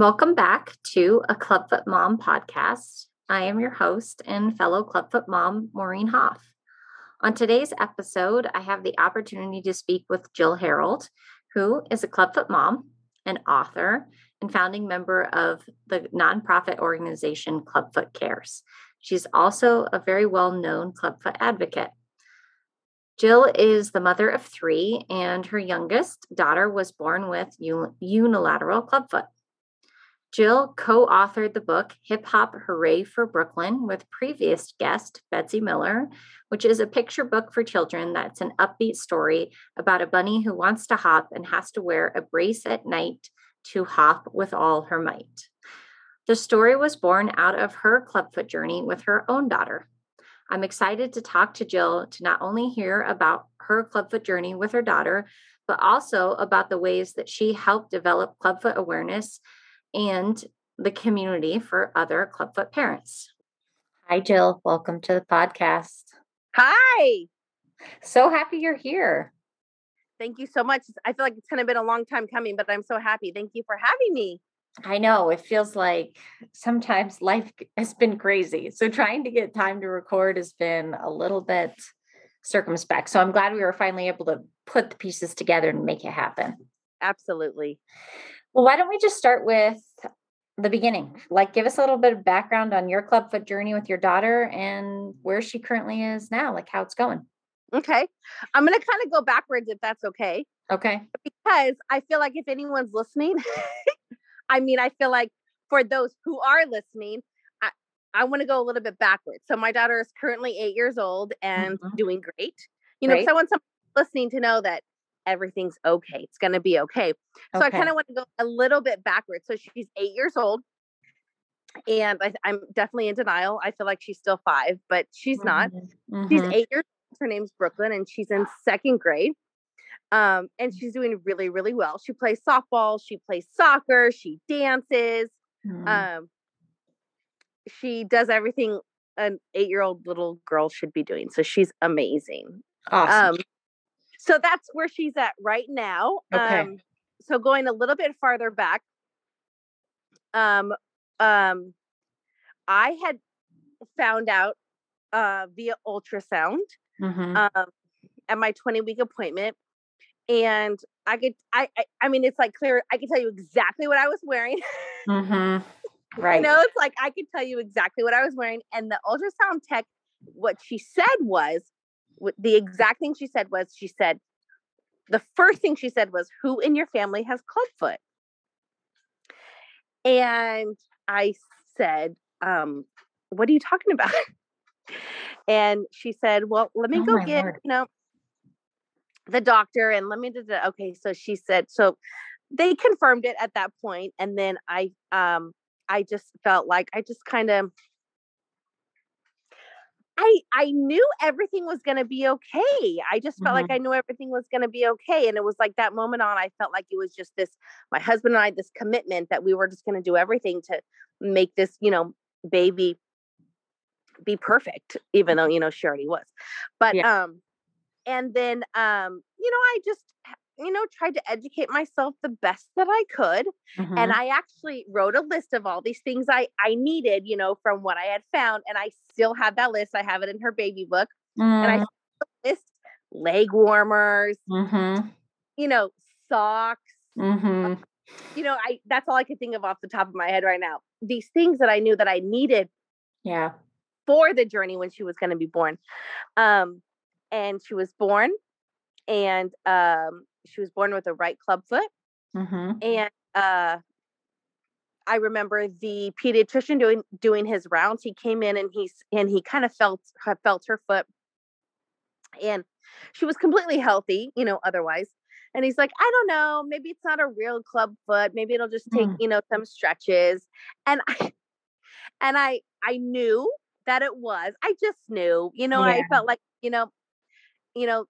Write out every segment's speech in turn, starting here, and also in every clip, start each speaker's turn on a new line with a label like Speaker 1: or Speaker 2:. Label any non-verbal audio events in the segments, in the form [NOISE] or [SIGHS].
Speaker 1: Welcome back to a Clubfoot Mom podcast. I am your host and fellow Clubfoot mom, Maureen Hoff. On today's episode, I have the opportunity to speak with Jill Harold, who is a Clubfoot mom, an author, and founding member of the nonprofit organization Clubfoot Cares. She's also a very well known Clubfoot advocate. Jill is the mother of three, and her youngest daughter was born with unilateral clubfoot. Jill co authored the book Hip Hop Hooray for Brooklyn with previous guest Betsy Miller, which is a picture book for children that's an upbeat story about a bunny who wants to hop and has to wear a brace at night to hop with all her might. The story was born out of her clubfoot journey with her own daughter. I'm excited to talk to Jill to not only hear about her clubfoot journey with her daughter, but also about the ways that she helped develop clubfoot awareness and the community for other clubfoot parents. Hi, Jill. Welcome to the podcast.
Speaker 2: Hi.
Speaker 1: So happy you're here.
Speaker 2: Thank you so much. I feel like it's kind of been a long time coming, but I'm so happy. Thank you for having me.
Speaker 1: I know it feels like sometimes life has been crazy. So trying to get time to record has been a little bit circumspect. So I'm glad we were finally able to put the pieces together and make it happen.
Speaker 2: Absolutely.
Speaker 1: Well, why don't we just start with the beginning? Like, give us a little bit of background on your clubfoot journey with your daughter and where she currently is now, like how it's going.
Speaker 2: Okay. I'm going to kind of go backwards if that's okay.
Speaker 1: Okay.
Speaker 2: Because I feel like if anyone's listening, [LAUGHS] I mean, I feel like for those who are listening, I, I want to go a little bit backwards. So my daughter is currently eight years old and mm-hmm. doing great. You know, great. I want someone listening to know that everything's okay. It's going to be okay. So okay. I kind of want to go a little bit backwards. So she's eight years old. And I, am definitely in denial. I feel like she's still five, but she's mm-hmm. not. Mm-hmm. She's eight years old. Her name's Brooklyn, and she's in second grade. Um, and she's doing really, really well. She plays softball, she plays soccer, she dances. Mm. Um, she does everything an eight-year-old little girl should be doing. So she's amazing.
Speaker 1: Awesome. Um,
Speaker 2: so that's where she's at right now.
Speaker 1: Okay. Um,
Speaker 2: so going a little bit farther back, um, um, I had found out uh, via ultrasound mm-hmm. um, at my 20 week appointment and I could I, I, I mean it's like clear I can tell you exactly what I was wearing.
Speaker 1: Mm-hmm. [LAUGHS] Right.
Speaker 2: you know, it's like I could tell you exactly what I was wearing. And the ultrasound tech, what she said was the exact thing she said was she said the first thing she said was, Who in your family has clubfoot? And I said, um, what are you talking about? [LAUGHS] and she said, Well, let me oh go get, Lord. you know, the doctor and let me do the okay so she said so they confirmed it at that point and then i um i just felt like i just kind of I I knew everything was going to be okay. I just felt mm-hmm. like I knew everything was going to be okay and it was like that moment on I felt like it was just this my husband and I this commitment that we were just going to do everything to make this, you know, baby be perfect even though, you know, she already was. But yeah. um and then um you know i just you know tried to educate myself the best that i could mm-hmm. and i actually wrote a list of all these things i i needed you know from what i had found and i still have that list i have it in her baby book mm. and i mm. list leg warmers mm-hmm. you know socks mm-hmm. you know i that's all i could think of off the top of my head right now these things that i knew that i needed
Speaker 1: yeah
Speaker 2: for the journey when she was going to be born um and she was born and um, she was born with a right club foot mm-hmm. and uh, I remember the pediatrician doing doing his rounds. He came in and he's and he kind of felt felt her foot, and she was completely healthy, you know. Otherwise, and he's like, I don't know, maybe it's not a real club foot. Maybe it'll just take mm. you know some stretches. And I and I I knew that it was. I just knew, you know. Yeah. I felt like you know you know,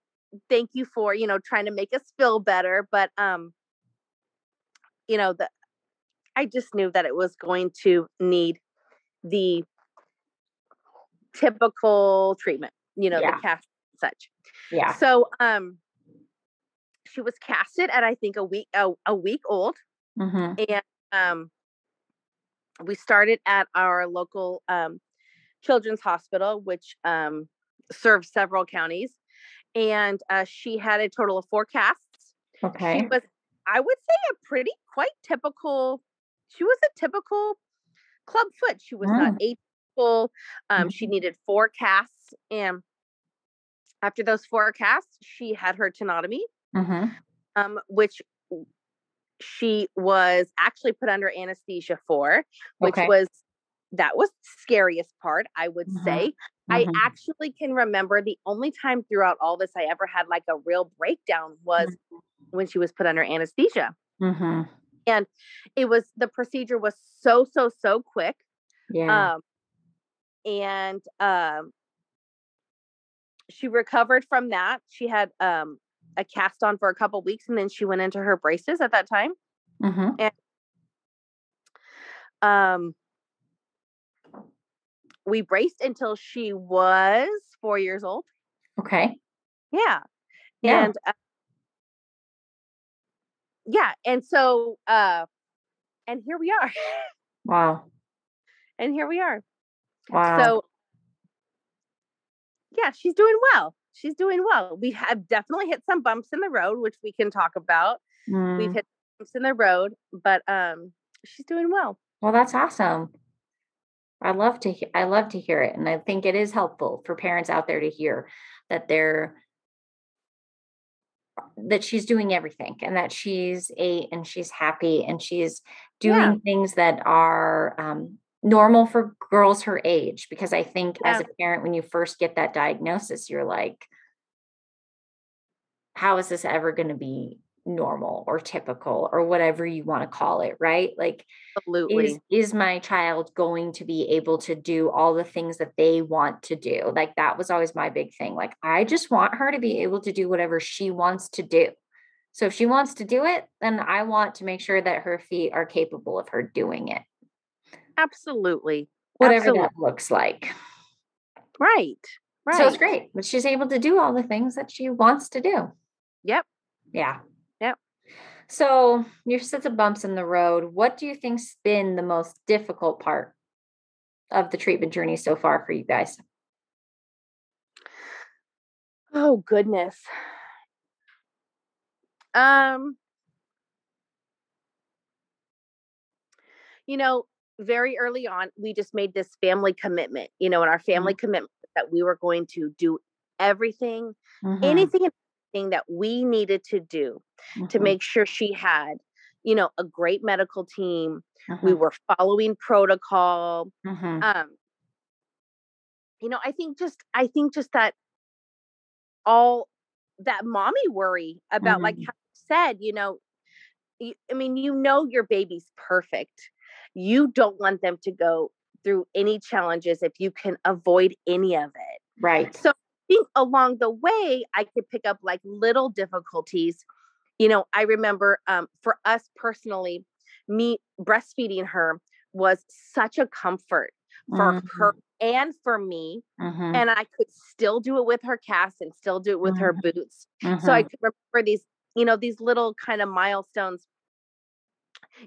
Speaker 2: thank you for, you know, trying to make us feel better. But um, you know, the I just knew that it was going to need the typical treatment, you know, yeah. the cast such.
Speaker 1: Yeah.
Speaker 2: So um she was casted at I think a week a, a week old. Mm-hmm. And um we started at our local um, children's hospital, which um, serves several counties. And uh, she had a total of four casts.
Speaker 1: Okay.
Speaker 2: She was, I would say, a pretty quite typical. She was a typical club foot. She was mm. not atypical. Um, mm-hmm. She needed four casts, and after those four casts, she had her tenotomy, mm-hmm. um, which she was actually put under anesthesia for, which okay. was that was scariest part, I would mm-hmm. say. Mm-hmm. I actually can remember the only time throughout all this I ever had like a real breakdown was mm-hmm. when she was put under anesthesia. Mm-hmm. And it was the procedure was so, so, so quick.
Speaker 1: Yeah. Um,
Speaker 2: and um, she recovered from that. She had um, a cast on for a couple weeks and then she went into her braces at that time. Mm-hmm. And um, we braced until she was four years old.
Speaker 1: Okay.
Speaker 2: Yeah. yeah. And uh, yeah. And so, uh, and here we are. [LAUGHS]
Speaker 1: Wow.
Speaker 2: And here we are.
Speaker 1: Wow.
Speaker 2: So, yeah, she's doing well. She's doing well. We have definitely hit some bumps in the road, which we can talk about. Mm. We've hit bumps in the road, but um, she's doing well.
Speaker 1: Well, that's awesome. I love to I love to hear it and I think it is helpful for parents out there to hear that they're that she's doing everything and that she's eight and she's happy and she's doing yeah. things that are um, normal for girls her age because i think yeah. as a parent when you first get that diagnosis you're like how is this ever going to be normal or typical or whatever you want to call it right? Like
Speaker 2: absolutely.
Speaker 1: is, is my child going to be able to do all the things that they want to do? Like that was always my big thing like i just want her to be able to do whatever she wants to do. So if she wants to do it then i want to make sure that her feet are capable of her doing it.
Speaker 2: Absolutely
Speaker 1: whatever
Speaker 2: absolutely.
Speaker 1: that looks like.
Speaker 2: Right right
Speaker 1: so it's great but she's able to do all the things that she wants to do.
Speaker 2: Yep.
Speaker 1: Yeah. So your sets of bumps in the road. What do you think's been the most difficult part of the treatment journey so far for you guys?
Speaker 2: Oh goodness. Um you know, very early on, we just made this family commitment, you know, and our family mm-hmm. commitment that we were going to do everything, mm-hmm. anything that we needed to do mm-hmm. to make sure she had, you know, a great medical team. Mm-hmm. We were following protocol. Mm-hmm. Um, you know, I think just, I think just that all that mommy worry about, like mm-hmm. how you said, you know, you, I mean, you know, your baby's perfect. You don't want them to go through any challenges if you can avoid any of it.
Speaker 1: Right.
Speaker 2: So think along the way, I could pick up like little difficulties. You know, I remember um, for us personally, me breastfeeding her was such a comfort for mm-hmm. her and for me. Mm-hmm. And I could still do it with her cast and still do it with mm-hmm. her boots. So I mm-hmm. could remember these, you know, these little kind of milestones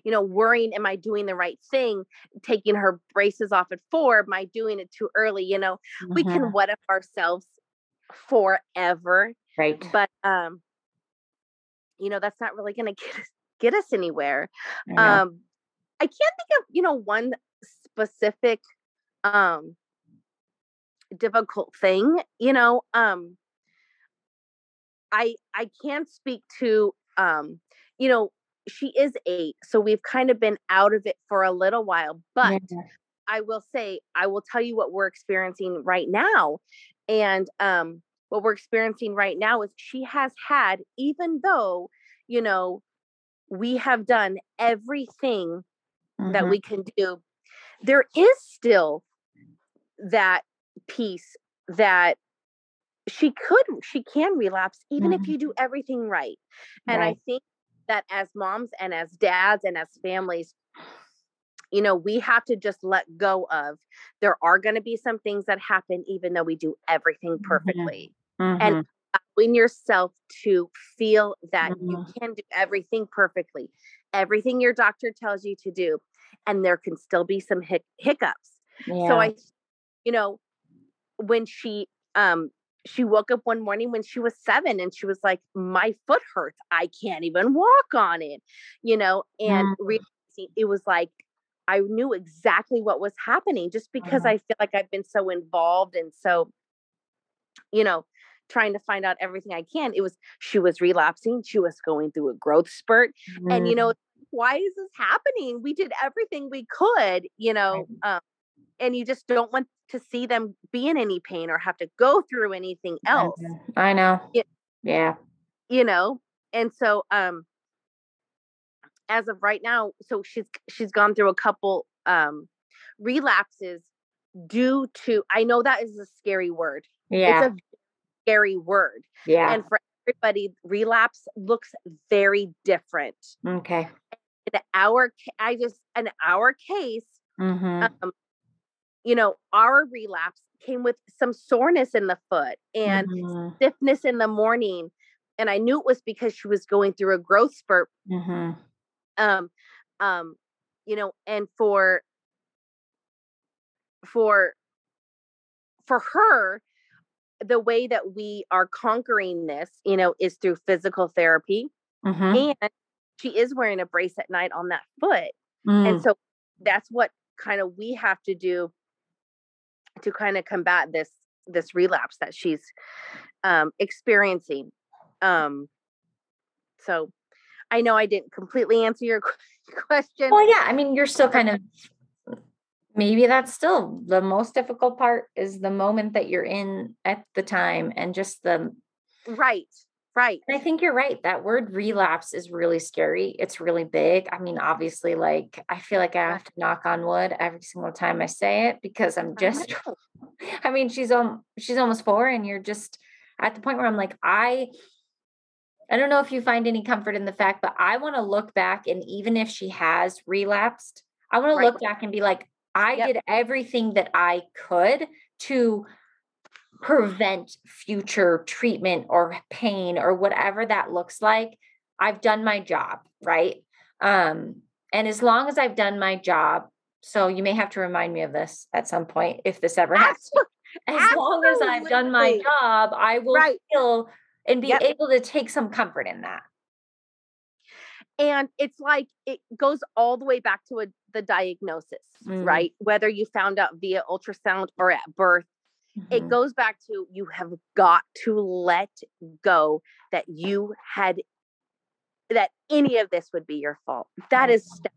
Speaker 2: you know, worrying, am I doing the right thing? Taking her braces off at four, am I doing it too early? You know, mm-hmm. we can mm-hmm. what if ourselves forever.
Speaker 1: Right.
Speaker 2: But um, you know, that's not really gonna [LAUGHS] get us get us anywhere. I um I can't think of, you know, one specific um difficult thing, you know. Um I I can't speak to um, you know, she is eight, so we've kind of been out of it for a little while, but yeah. I will say, I will tell you what we're experiencing right now and um, what we're experiencing right now is she has had, even though, you know, we have done everything mm-hmm. that we can do, there is still that piece that she could, she can relapse even mm-hmm. if you do everything right. And right. I think that as moms and as dads and as families, you know, we have to just let go of there are going to be some things that happen, even though we do everything mm-hmm. perfectly. Mm-hmm. And allowing yourself to feel that mm-hmm. you can do everything perfectly, everything your doctor tells you to do, and there can still be some hic- hiccups. Yeah. So I, you know, when she um she woke up one morning when she was seven and she was like, My foot hurts. I can't even walk on it, you know, and mm. it was like I knew exactly what was happening just because mm. I feel like I've been so involved and so, you know, trying to find out everything I can. It was she was relapsing, she was going through a growth spurt. Mm. And you know, mm-hmm. why is this happening? We did everything we could, you know, um, and you just don't want to see them be in any pain or have to go through anything else.
Speaker 1: I know. It, yeah.
Speaker 2: You know, and so um as of right now, so she's she's gone through a couple um relapses due to I know that is a scary word.
Speaker 1: Yeah. It's a
Speaker 2: scary word.
Speaker 1: Yeah.
Speaker 2: And for everybody, relapse looks very different.
Speaker 1: Okay.
Speaker 2: In our, I just, in our case, mm-hmm. um, you know, our relapse came with some soreness in the foot and mm-hmm. stiffness in the morning. And I knew it was because she was going through a growth spurt. Mm-hmm. Um, um, you know, and for, for, for her, the way that we are conquering this, you know, is through physical therapy. Mm-hmm. And she is wearing a brace at night on that foot. Mm. And so that's what kind of we have to do to kind of combat this this relapse that she's um experiencing. Um so I know I didn't completely answer your [LAUGHS] question.
Speaker 1: Well, yeah, I mean, you're still kind of maybe that's still the most difficult part is the moment that you're in at the time and just the
Speaker 2: right right.
Speaker 1: I think you're right that word relapse is really scary. It's really big. I mean obviously like i feel like i have to knock on wood every single time i say it because i'm just [LAUGHS] i mean she's um she's almost four and you're just at the point where i'm like i I don't know if you find any comfort in the fact, but I want to look back and even if she has relapsed, I want to look back and be like, I yep. did everything that I could to prevent future treatment or pain or whatever that looks like. I've done my job, right? Um, and as long as I've done my job, so you may have to remind me of this at some point if this ever happens. [LAUGHS] As Absolutely. long as I've done my job, I will right. feel and be yep. able to take some comfort in that.
Speaker 2: And it's like it goes all the way back to a, the diagnosis, mm. right? Whether you found out via ultrasound or at birth, mm-hmm. it goes back to you have got to let go that you had that any of this would be your fault. That is mm-hmm. step,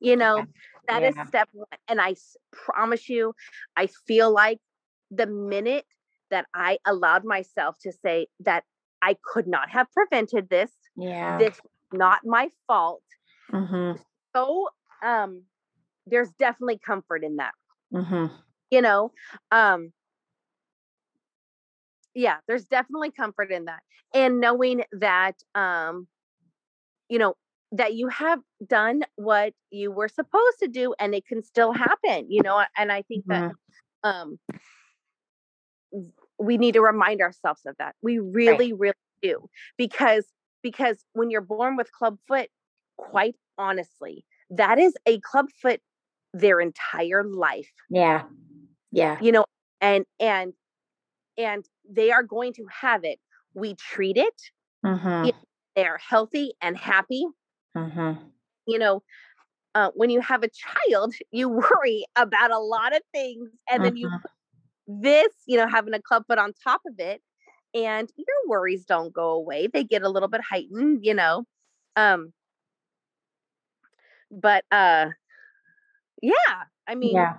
Speaker 2: you know, that yeah. is step one. And I promise you, I feel like the minute that I allowed myself to say that I could not have prevented this.
Speaker 1: Yeah.
Speaker 2: This not my fault. Mm-hmm. So um there's definitely comfort in that. Mm-hmm. You know, um yeah, there's definitely comfort in that. And knowing that um you know that you have done what you were supposed to do and it can still happen, you know, and I think mm-hmm. that um we need to remind ourselves of that. We really, right. really do. Because because when you're born with club foot, quite honestly, that is a club foot their entire life.
Speaker 1: Yeah. Yeah.
Speaker 2: You know, and and and they are going to have it. We treat it. Mm-hmm. They are healthy and happy. Mm-hmm. You know, uh, when you have a child, you [LAUGHS] worry about a lot of things, and then you mm-hmm. This, you know, having a club foot on top of it, and your worries don't go away. They get a little bit heightened, you know. Um but uh yeah, I mean
Speaker 1: Yeah.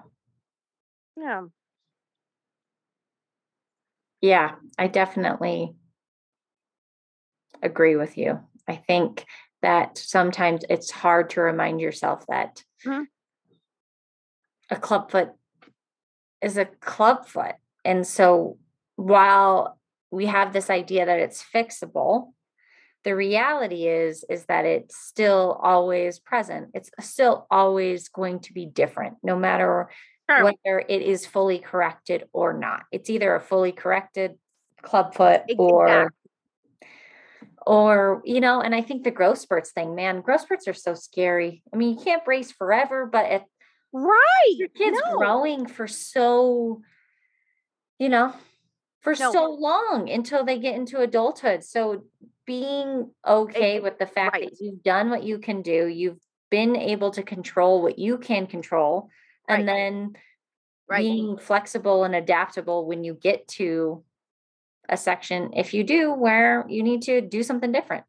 Speaker 2: Yeah.
Speaker 1: Yeah, I definitely agree with you. I think that sometimes it's hard to remind yourself that mm-hmm. a clubfoot is a clubfoot. And so while we have this idea that it's fixable the reality is is that it's still always present it's still always going to be different no matter sure. whether it is fully corrected or not it's either a fully corrected clubfoot exactly. or or you know and i think the growth spurts thing man growth spurts are so scary i mean you can't brace forever but it
Speaker 2: right
Speaker 1: your kids no. growing for so you know for no. so long until they get into adulthood so being okay with the fact right. that you've done what you can do you've been able to control what you can control and right. then right. being flexible and adaptable when you get to a section if you do where you need to do something different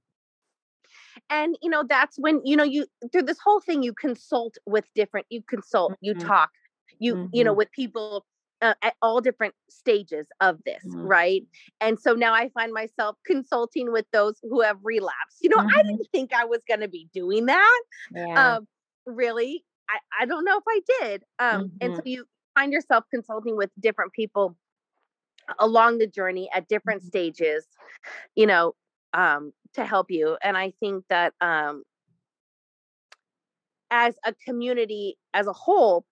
Speaker 2: and you know that's when you know you through this whole thing you consult with different you consult mm-hmm. you talk you mm-hmm. you know mm-hmm. with people uh, at all different stages of this mm-hmm. right and so now i find myself consulting with those who have relapsed you know i mm-hmm. didn't think i was going to be doing that yeah. um really I, I don't know if i did um and so mm-hmm. you find yourself consulting with different people along the journey at different stages, you know, um, to help you. And I think that um, as a community as a whole,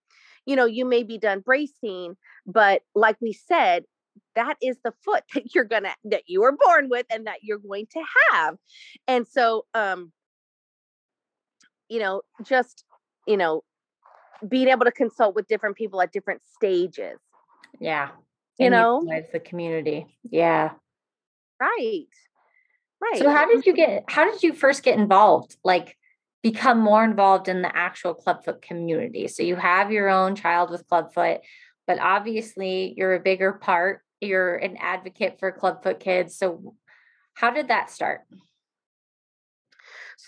Speaker 2: you know, you may be done bracing, but like we said, that is the foot [LAUGHS] that you're gonna that you were born with and that you're going to have. And so um, you know, just you know, being able to consult with different people at different stages.
Speaker 1: Yeah
Speaker 2: you know it's
Speaker 1: the community yeah
Speaker 2: right right
Speaker 1: so how did you get how did you first get involved like become more involved in the actual clubfoot community so you have your own child with clubfoot but obviously you're a bigger part you're an advocate for clubfoot kids so how did that start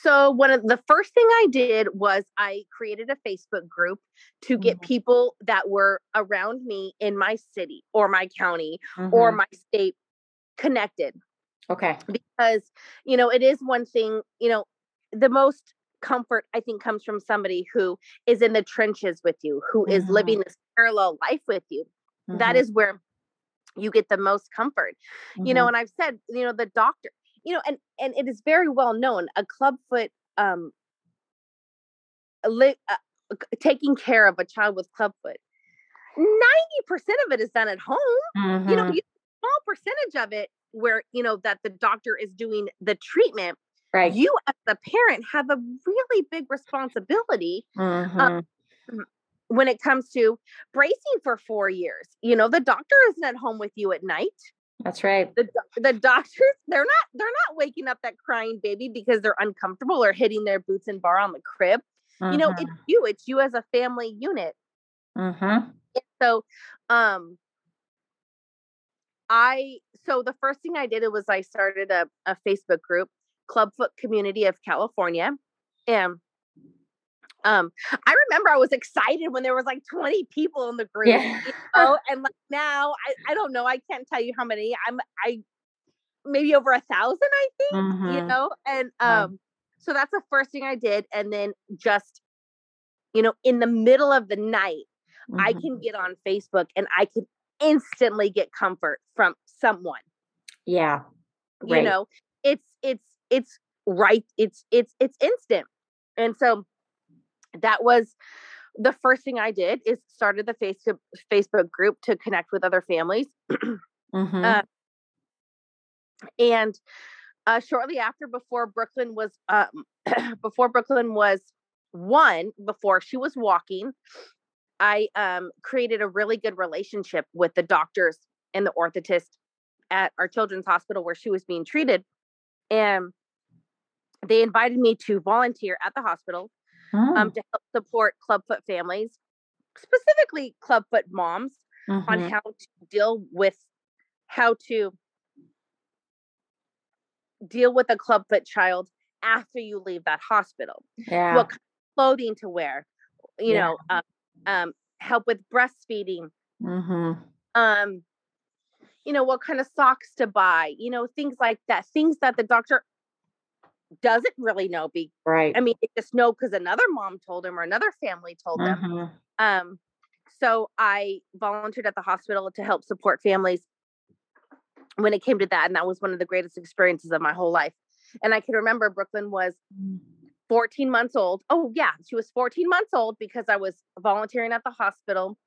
Speaker 2: so one of the first thing I did was I created a Facebook group to get mm-hmm. people that were around me in my city or my county mm-hmm. or my state connected.
Speaker 1: Okay.
Speaker 2: Because, you know, it is one thing, you know, the most comfort I think comes from somebody who is in the trenches with you, who mm-hmm. is living this parallel life with you. That mm-hmm. is where you get the most comfort. You know, mm-hmm. and I've said, you know, the doctor, you know, and and it is very well known a clubfoot um li- uh, taking care of a child with clubfoot. 90% of it is done at home. Mm-hmm. You know, mm-hmm. Small percentage of it where, you know, that the doctor is doing the treatment.
Speaker 1: Right.
Speaker 2: You as the parent have a really big responsibility mm-hmm. um, when it comes to bracing for four years. You know, the doctor isn't at home with you at night.
Speaker 1: That's right.
Speaker 2: The, the [LAUGHS] doctors, they're not they're not waking up that crying baby because they're uncomfortable or hitting their boots and bar on the crib. Mm-hmm. You know, it's mm-hmm. you, it's you as a family unit.
Speaker 1: Mm-hmm.
Speaker 2: So um I so the first thing I did was I started a, a Facebook group, Clubfoot Community of California. And um i remember i was excited when there was like 20 people in the group yeah. you [LAUGHS] know? and like now I, I don't know i can't tell you how many i'm i maybe over a thousand i think mm-hmm. you know and um so that's the first thing i did and then just you know in the middle of the night mm-hmm. i can get on facebook and i can instantly get comfort from someone
Speaker 1: yeah
Speaker 2: right. you know it's it's it's right it's it's it's instant and so that was the first thing I did is started the Facebook Facebook group to connect with other families. [CLEARS THROAT] mm-hmm. uh, and uh, shortly after, before Brooklyn was um, [CLEARS THROAT] before Brooklyn was one, before she was walking, I um, created a really good relationship with the doctors and the orthotist at our children's hospital where she was being treated, and they invited me to volunteer at the hospital um, oh. um, to help support clubfoot families, specifically clubfoot moms, mm-hmm. on how to deal with how to deal with a clubfoot child after you leave that hospital.
Speaker 1: Yeah.
Speaker 2: What clothing to wear, you yeah. know, um, um, help with breastfeeding.
Speaker 1: Mm-hmm.
Speaker 2: Um, you know, what kind of socks to buy, you know, things like that, things that the doctor doesn't really know be
Speaker 1: right
Speaker 2: i mean they just know because another mom told him or another family told them mm-hmm. um so i volunteered at the hospital to help support families when it came to that and that was one of the greatest experiences of my whole life and i can remember brooklyn was mm. 14 months old oh yeah she was 14 months old because i was volunteering at the hospital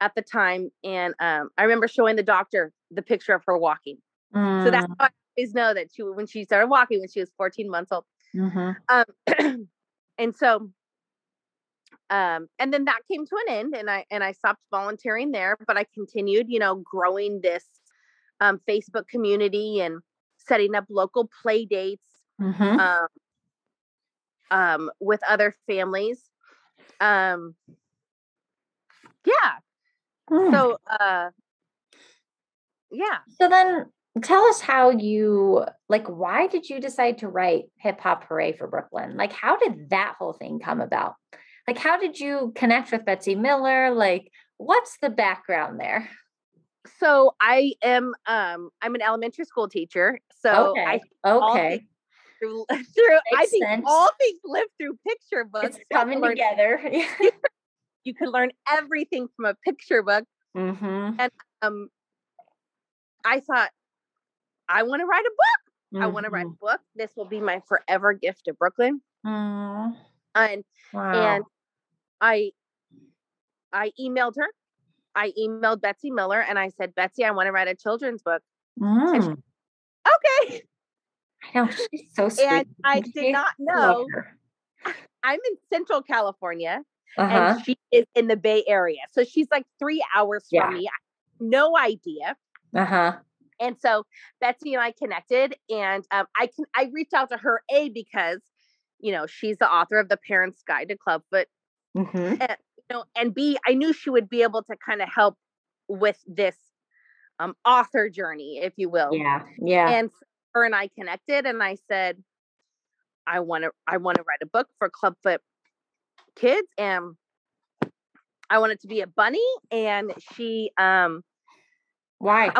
Speaker 2: at the time and um, i remember showing the doctor the picture of her walking Mm. So that's mm. how I always know that she when she started walking when she was 14 months old. Mm-hmm. Um, [CLEARS THROAT] and so um, and then that came to an end and I and I stopped volunteering there, but I continued, you know, growing this um, Facebook community and setting up local play dates mm-hmm. um, um, with other families. Um, yeah. Mm. So, uh, yeah.
Speaker 1: So then tell us how you like why did you decide to write hip hop hooray for brooklyn like how did that whole thing come about like how did you connect with betsy miller like what's the background there
Speaker 2: so i am um i'm an elementary school teacher so
Speaker 1: okay I okay
Speaker 2: through, [LAUGHS] through i think sense. all things live through picture books
Speaker 1: it's coming together [LAUGHS]
Speaker 2: you can learn everything from a picture book mm-hmm. and um i thought I want to write a book. Mm-hmm. I want to write a book. This will be my forever gift to Brooklyn. Mm. And wow. and I I emailed her. I emailed Betsy Miller and I said, Betsy, I want to write a children's book. Mm. She, okay.
Speaker 1: I know she's so sweet.
Speaker 2: And I did [LAUGHS] not know. I'm in Central California, uh-huh. and she is in the Bay Area, so she's like three hours yeah. from me. no idea. Uh huh. And so Betsy and I connected, and um, I can I reached out to her a because you know she's the author of the Parents Guide to Clubfoot, mm-hmm. and, you know, and b I knew she would be able to kind of help with this um, author journey, if you will.
Speaker 1: Yeah, yeah.
Speaker 2: And her and I connected, and I said, I want to I want to write a book for Clubfoot kids, and I want it to be a bunny. And she um
Speaker 1: why?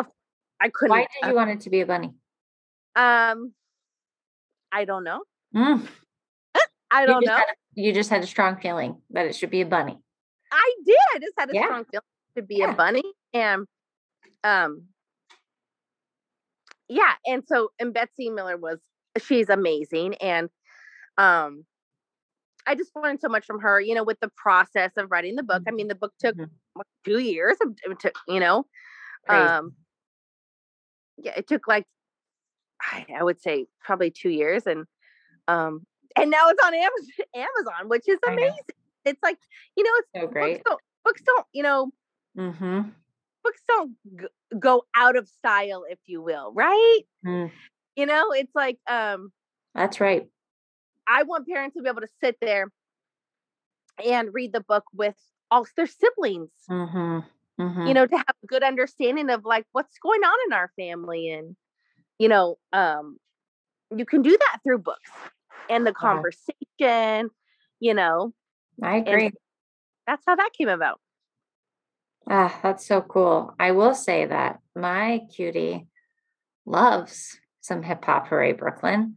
Speaker 2: I couldn't.
Speaker 1: Why did you uh, want it to be a bunny?
Speaker 2: Um, I don't know. Mm. [LAUGHS] I don't
Speaker 1: you
Speaker 2: know.
Speaker 1: You just had a strong feeling that it should be a bunny.
Speaker 2: I did. I just had a yeah. strong feeling to be yeah. a bunny, and um, yeah. And so, and Betsy Miller was she's amazing, and um, I just learned so much from her. You know, with the process of writing the book. I mean, the book took mm-hmm. two years. It took, you know, Crazy. um yeah, it took like I would say probably two years, and um, and now it's on Amazon, [LAUGHS] Amazon which is amazing. It's like you know, it's
Speaker 1: so great.
Speaker 2: Books don't, books don't you know, mm-hmm. Books don't g- go out of style, if you will, right? Mm. You know, it's like um,
Speaker 1: that's right.
Speaker 2: I want parents to be able to sit there and read the book with all their siblings. Mm-hmm mm-hmm. you know, to have a good understanding of like what's going on in our family. And, you know, um, you can do that through books and the conversation, you know.
Speaker 1: I agree.
Speaker 2: That's how that came about.
Speaker 1: Ah, that's so cool. I will say that my cutie loves some hip hop hooray Brooklyn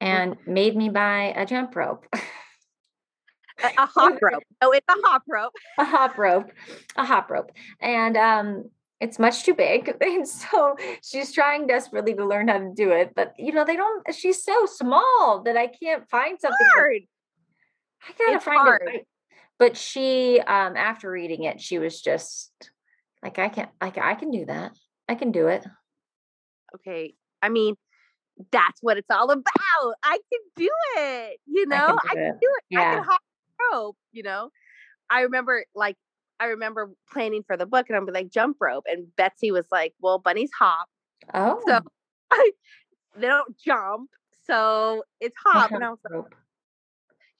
Speaker 1: mm-hmm. and made me buy a jump rope.
Speaker 2: a, a hop rope. Oh, it's a hop rope. [LAUGHS]
Speaker 1: a hop rope. A hop rope. And um it's much too big. [LAUGHS] And so she's trying desperately to learn how to do it. But you know, they don't she's so small that I can't find something.
Speaker 2: Hard.
Speaker 1: I gotta it's find hard. But she um after reading it, she was just like, I can't like I can do that. I can do it.
Speaker 2: Okay. I mean, that's what it's all [LAUGHS] about. I can do it. You know, I can do, I can it. do it. Yeah. I can hop rope, you know. I remember like I remember planning for the book and I'm like jump rope and Betsy was like, "Well, bunnies hop."
Speaker 1: Oh.
Speaker 2: So [LAUGHS] they don't jump. So it's hop and I was like,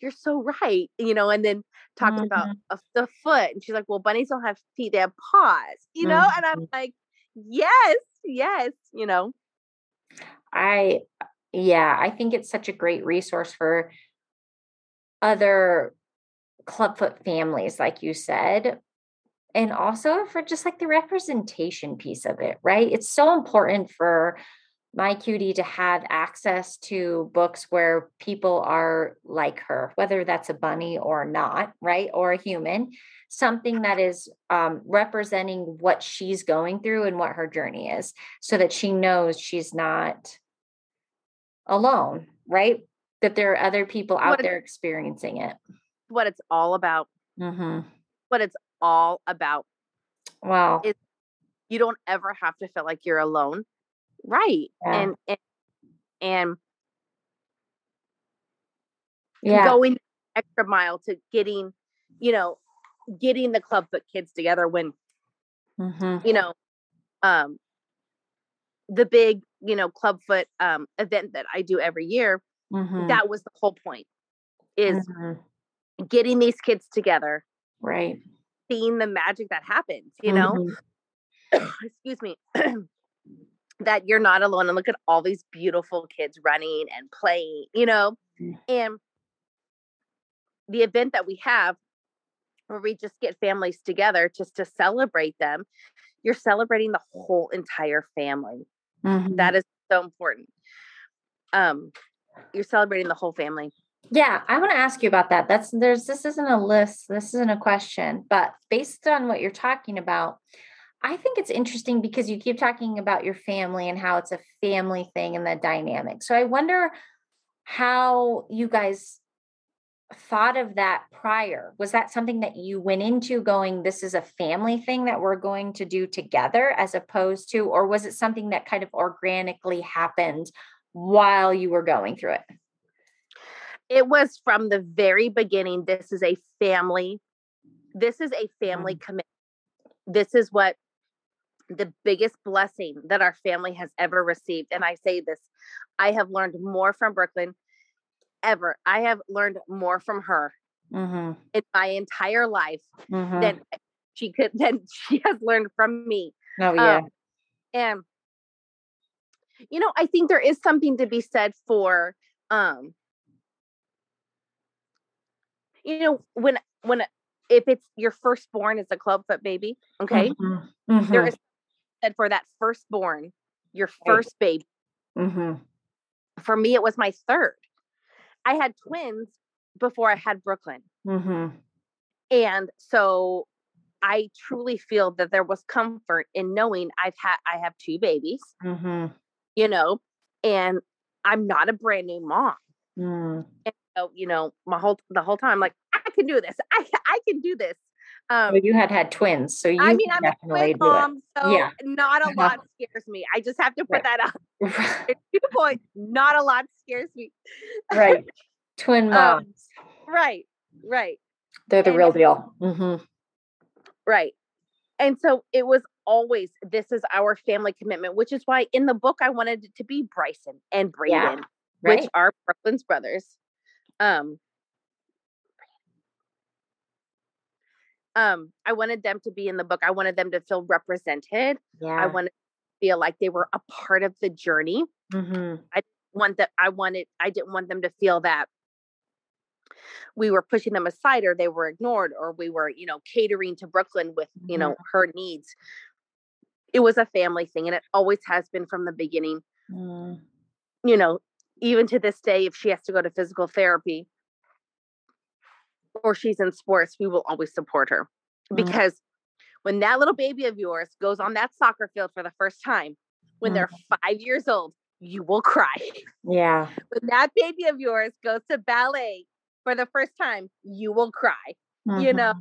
Speaker 2: "You're so right." You know, and then talking mm-hmm. about a, the foot and she's like, "Well, bunnies don't have feet, they have paws." You know, mm-hmm. and I'm mm-hmm. like, "Yes, yes, you know."
Speaker 1: I yeah, I think it's such a great resource for other clubfoot families, like you said, and also for just like the representation piece of it, right? It's so important for my cutie to have access to books where people are like her, whether that's a bunny or not, right? Or a human, something that is um, representing what she's going through and what her journey is, so that she knows she's not alone, right? That there are other people out there experiencing it
Speaker 2: what it's all about. Mm-hmm. What it's all about.
Speaker 1: Wow.
Speaker 2: It, you don't ever have to feel like you're alone. Right yeah. and, and and
Speaker 1: yeah.
Speaker 2: going extra mile to getting you know getting the clubfoot kids together when mm-hmm. you know um the big you know clubfoot um event that i do every year mm-hmm. that was the whole point is mm-hmm. getting these kids together
Speaker 1: right
Speaker 2: seeing the magic that happens you know mm-hmm. [COUGHS] excuse me that you're not alone and look at all these beautiful kids running and playing you know? Mm. and the event that we have where we just get families together just to celebrate them you're celebrating the whole entire family. Mm-hmm. that is so important. Um you're celebrating the whole family.
Speaker 1: Yeah i want to ask you about that. That's there's this isn't a list this isn't a question but based on what you're talking about i think it's interesting because you keep talking about your family and how it's a family thing and the dynamic so i wonder how you guys thought of that prior? Was that something that you went into going, this is a family thing that we're going to do together, as opposed to, or was it something that kind of organically happened while you were going through it?
Speaker 2: It was from the very beginning. This is a family. This is a family mm-hmm. commitment. This is what the biggest blessing that our family has ever received. And I say this I have learned more from Brooklyn ever. I have learned more from her mm-hmm. in my entire life mm-hmm. than she could [LAUGHS] than she has learned from me.
Speaker 1: Oh yeah. Um,
Speaker 2: and you know, I think there is something to be said for um you know, when when if it's your firstborn is a clubfoot baby, okay? Mm-hmm. Mm-hmm. is said for that firstborn, your first baby. Mm-hmm. For me, it was my third. I had twins before I had Brooklyn. Mm-hmm. And so I truly feel that there was comfort in knowing I've had I have two babies, mm-hmm. you know, and I'm not a brand new mom. Mm. And so, you know, my whole the whole time, like I can do this. I I can do this.
Speaker 1: Um, well, you had had twins, so you I mean, I'm a twin mom,
Speaker 2: so yeah. not a uh-huh. lot scares me. I just have to put right. that up. [LAUGHS] two points, not a lot scares me.
Speaker 1: right. Twin [LAUGHS] um, moms.
Speaker 2: Um, right, right.
Speaker 1: They're the and, real deal. Mm-hmm.
Speaker 2: Right. And so it was always this is our family commitment, which is why in the book I wanted it to be Bryson and Braden, yeah, right. which are Brooklyn's brothers. Um, um, I wanted them to be in the book. I wanted them to feel represented. Yeah. I wanted to feel like they were a part of the journey. Mm-hmm. I want that. I wanted. I didn't want them to feel that we were pushing them aside or they were ignored or we were you know catering to brooklyn with you know mm-hmm. her needs it was a family thing and it always has been from the beginning mm. you know even to this day if she has to go to physical therapy or she's in sports we will always support her mm. because when that little baby of yours goes on that soccer field for the first time when mm. they're five years old you will cry. [LAUGHS]
Speaker 1: Yeah.
Speaker 2: When that baby of yours goes to ballet for the first time, you will cry, mm-hmm. you know,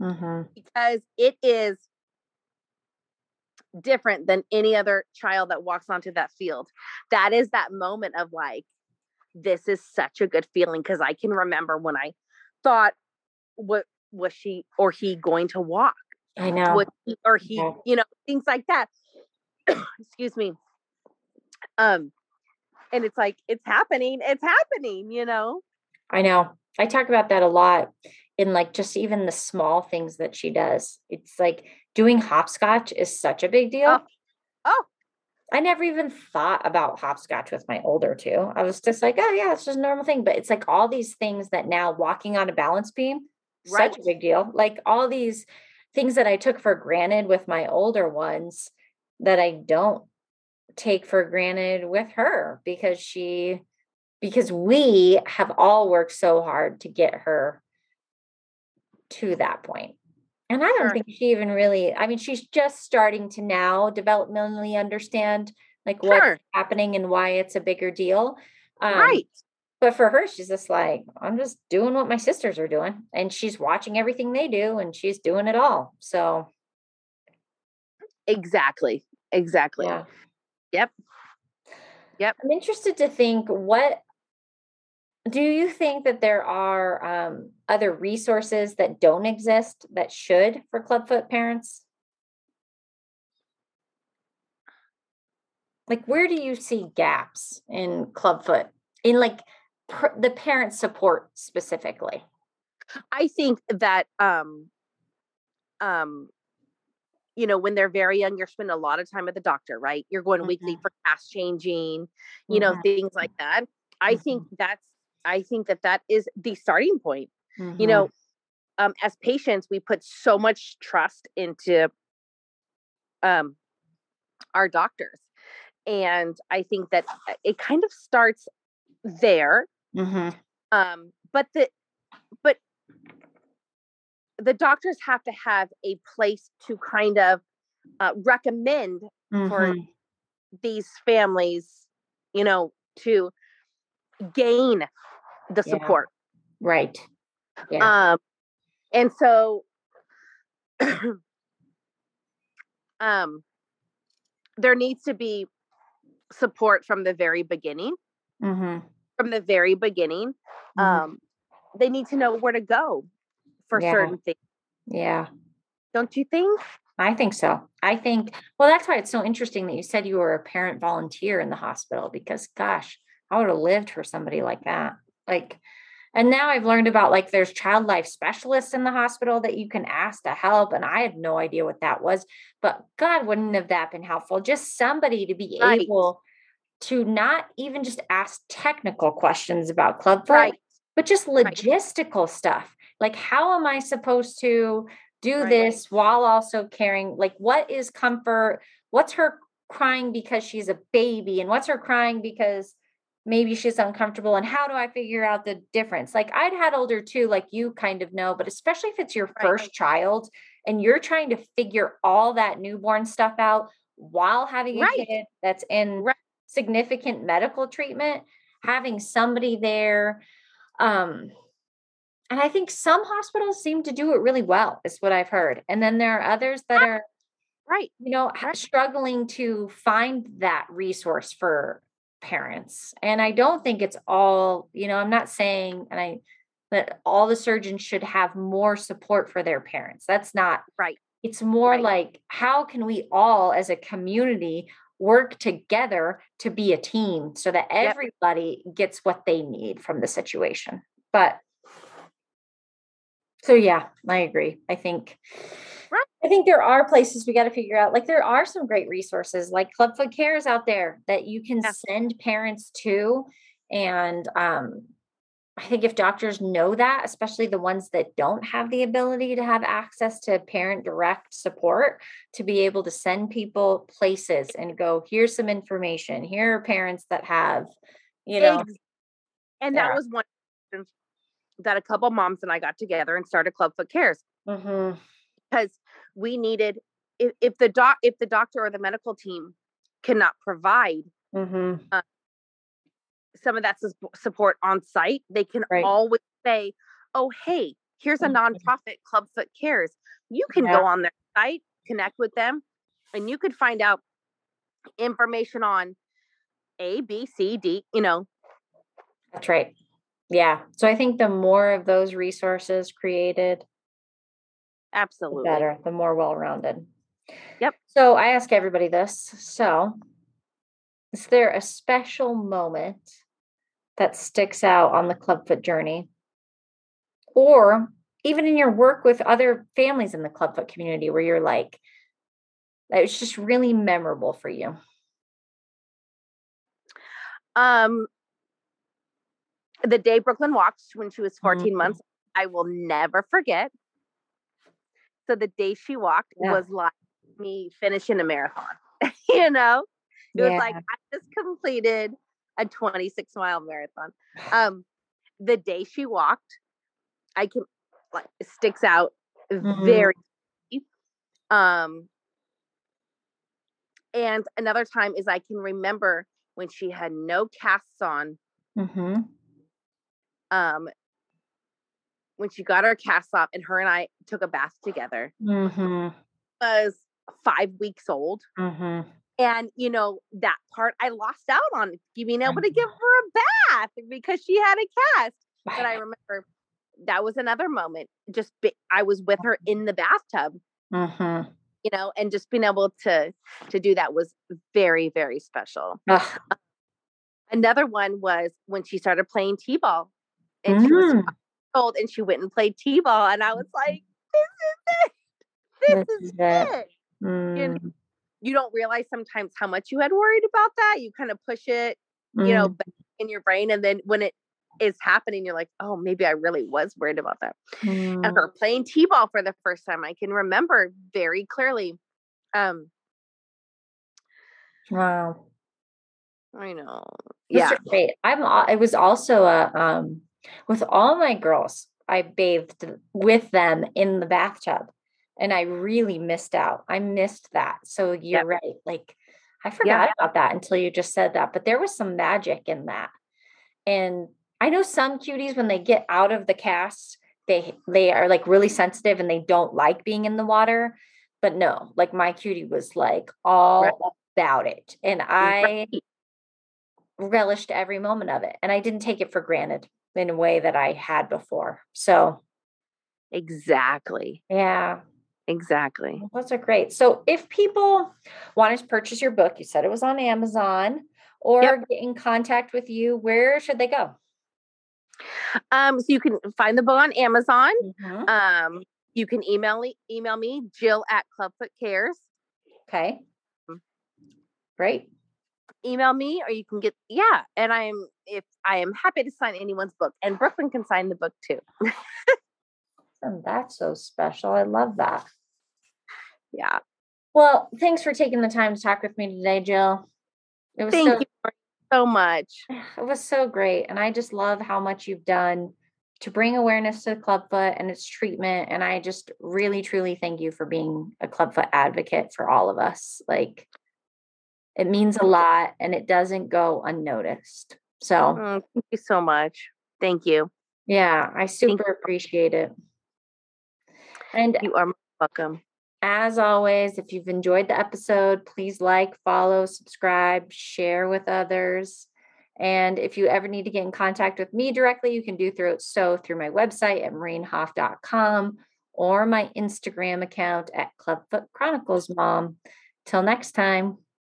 Speaker 2: mm-hmm. because it is different than any other child that walks onto that field. That is that moment of like, this is such a good feeling because I can remember when I thought, what was she or he going to walk?
Speaker 1: I know.
Speaker 2: He, or he, yeah. you know, things like that. [COUGHS] Excuse me. Um, and it's like, it's happening, it's happening, you know?
Speaker 1: I know. I talk about that a lot in like just even the small things that she does. It's like doing hopscotch is such a big deal.
Speaker 2: Oh. oh.
Speaker 1: I never even thought about hopscotch with my older two. I was just like, oh yeah, it's just a normal thing. But it's like all these things that now walking on a balance beam, right. such a big deal. Like all these things that I took for granted with my older ones that I don't take for granted with her because she because we have all worked so hard to get her to that point. And I don't sure. think she even really, I mean, she's just starting to now developmentally understand like sure. what's happening and why it's a bigger deal.
Speaker 2: Um, right.
Speaker 1: But for her, she's just like, I'm just doing what my sisters are doing. And she's watching everything they do and she's doing it all. So.
Speaker 2: Exactly. Exactly. Yeah. Yep. Yep.
Speaker 1: I'm interested to think what do you think that there are um, other resources that don't exist that should for clubfoot parents? Like, where do you see gaps in clubfoot in like pr- the parent support specifically?
Speaker 2: I think that um, um, you know, when they're very young, you're spending a lot of time at the doctor, right? You're going mm-hmm. weekly for cast changing, you mm-hmm. know, things like that. I mm-hmm. think that's I think that that is the starting point. Mm-hmm. You know, um, as patients, we put so much trust into um, our doctors. And I think that uh, it kind of starts there. Mm-hmm. Um, but the but the doctors have to have a place to kind of uh, recommend mm-hmm. for these families, you know, to gain the yeah. support.
Speaker 1: Right. Yeah.
Speaker 2: Um, and so, [CLEARS THROAT] um, there needs to be support from the very beginning. Mm-hmm. From the very beginning, mm-hmm. um, they need to know where to go for yeah. certain things.
Speaker 1: Yeah.
Speaker 2: Don't you think?
Speaker 1: I think so. I think, well, that's why it's so interesting that you said you were a parent volunteer in the hospital because, gosh, I would have lived for somebody like that. Like, and now I've learned about like there's child life specialists in the hospital that you can ask to help. And I had no idea what that was. But God, wouldn't have that been helpful? Just somebody to be right. able to not even just ask technical questions about clubfoot, right. but just logistical right. stuff. Like, how am I supposed to do this while also caring? Like, what is comfort? What's her crying because she's a baby? And what's her crying because maybe she's uncomfortable and how do i figure out the difference like i'd had older too like you kind of know but especially if it's your right. first child and you're trying to figure all that newborn stuff out while having a right. kid that's in right. significant medical treatment having somebody there um and i think some hospitals seem to do it really well is what i've heard and then there are others that are
Speaker 2: right
Speaker 1: you know struggling to find that resource for parents. And I don't think it's all, you know, I'm not saying and I that all the surgeons should have more support for their parents. That's not
Speaker 2: right.
Speaker 1: It's more right. like how can we all as a community work together to be a team so that everybody yep. gets what they need from the situation. But so yeah, I agree. I think Right. I think there are places we got to figure out. Like there are some great resources, like Clubfoot Cares out there that you can yeah. send parents to, and um, I think if doctors know that, especially the ones that don't have the ability to have access to parent direct support, to be able to send people places and go, here's some information. Here are parents that have, you know.
Speaker 2: And yeah. that was one that a couple moms and I got together and started Clubfoot Cares. Mm-hmm because we needed if, if the doc if the doctor or the medical team cannot provide mm-hmm. uh, some of that su- support on site they can right. always say oh hey here's a mm-hmm. nonprofit clubfoot cares you can yeah. go on their site connect with them and you could find out information on a b c d you know
Speaker 1: that's right yeah so i think the more of those resources created
Speaker 2: Absolutely.
Speaker 1: The better, the more well rounded.
Speaker 2: Yep.
Speaker 1: So I ask everybody this. So, is there a special moment that sticks out on the clubfoot journey? Or even in your work with other families in the clubfoot community where you're like, that was just really memorable for you?
Speaker 2: Um, the day Brooklyn walked when she was 14 mm-hmm. months, I will never forget. So the day she walked yeah. was like me finishing a marathon. [LAUGHS] you know, it yeah. was like I just completed a 26 mile marathon. [SIGHS] Um, the day she walked, I can like sticks out mm-hmm. very. Um, and another time is I can remember when she had no casts on. Mm-hmm. Um, when she got her cast off and her and I took a bath together. Mm-hmm. Was five weeks old. Mm-hmm. and you know that part I lost out on being able to give her a bath because she had a cast. But I remember that was another moment. Just be, I was with her in the bathtub, mm-hmm. you know, and just being able to to do that was very very special. Another one was when she started playing t-ball, and mm. she was mm. Old, and she went and played t-ball, and I was like, "This is it. This, this is, it." it. Mm. You, you don't realize sometimes how much you had worried about that. You kind of push it, mm. you know, mm. in your brain, and then when it is happening, you're like, oh, maybe I really was worried about that. Mm. And her playing t-ball for the first time, I can remember very clearly. Um,
Speaker 1: wow.
Speaker 2: I know.
Speaker 1: Yeah. Great. I'm it was also a um with all my girls, I bathed with them in the bathtub and I really missed out. I missed that. So you're yep. right. Like I forgot yep. about that until you just said that, but there was some magic in that. And I know some cuties when they get out of the cast, they they are like really sensitive and they don't like being in the water. But no, like my cutie was like all right. about it. And I right. relished every moment of it. And I didn't take it for granted in a way that I had before. So
Speaker 2: exactly.
Speaker 1: Yeah.
Speaker 2: Exactly.
Speaker 1: those are great. So if people want to purchase your book, you said it was on Amazon or yep. get in contact with you, where should they go?
Speaker 2: Um, so you can find the book on Amazon. Mm-hmm. Um, you can email me, email me, Jill at Clubfoot Cares.
Speaker 1: Okay. Mm. Great.
Speaker 2: Email me or you can get yeah, and I'm if I am happy to sign anyone's book. And Brooklyn can sign the book too.
Speaker 1: and that's so special. I love that.
Speaker 2: Yeah.
Speaker 1: Well, thanks for taking the time to talk with me today, Jill.
Speaker 2: It was Thank so, you so much. [SIGHS]
Speaker 1: It was so great. And I just love how much you've done to bring awareness to clubfoot and its treatment. And I just really, truly thank you for being a clubfoot advocate for all of us. Like it means a lot and it doesn't go unnoticed. So
Speaker 2: mm, thank you so much. Thank you.
Speaker 1: Yeah, I super appreciate it.
Speaker 2: And you are welcome.
Speaker 1: As always, if you've enjoyed the episode, please like, follow, subscribe, share with others. And if you ever need to get in contact with me directly, you can do through so through my website at marinehoff.com or my Instagram account at Clubfoot Chronicles Mom. Till next time.